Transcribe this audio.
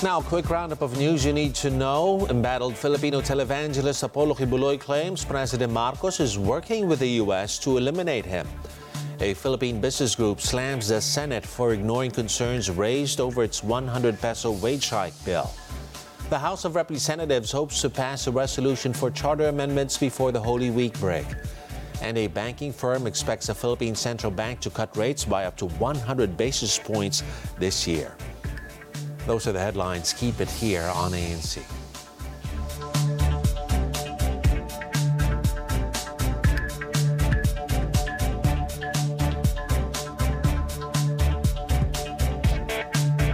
Now, quick roundup of news you need to know. Embattled Filipino televangelist Apollo Quiboloy claims President Marcos is working with the U.S. to eliminate him. A Philippine business group slams the Senate for ignoring concerns raised over its 100 peso wage hike bill. The House of Representatives hopes to pass a resolution for charter amendments before the Holy Week break. And a banking firm expects the Philippine Central Bank to cut rates by up to 100 basis points this year. Those are the headlines. Keep it here on ANC.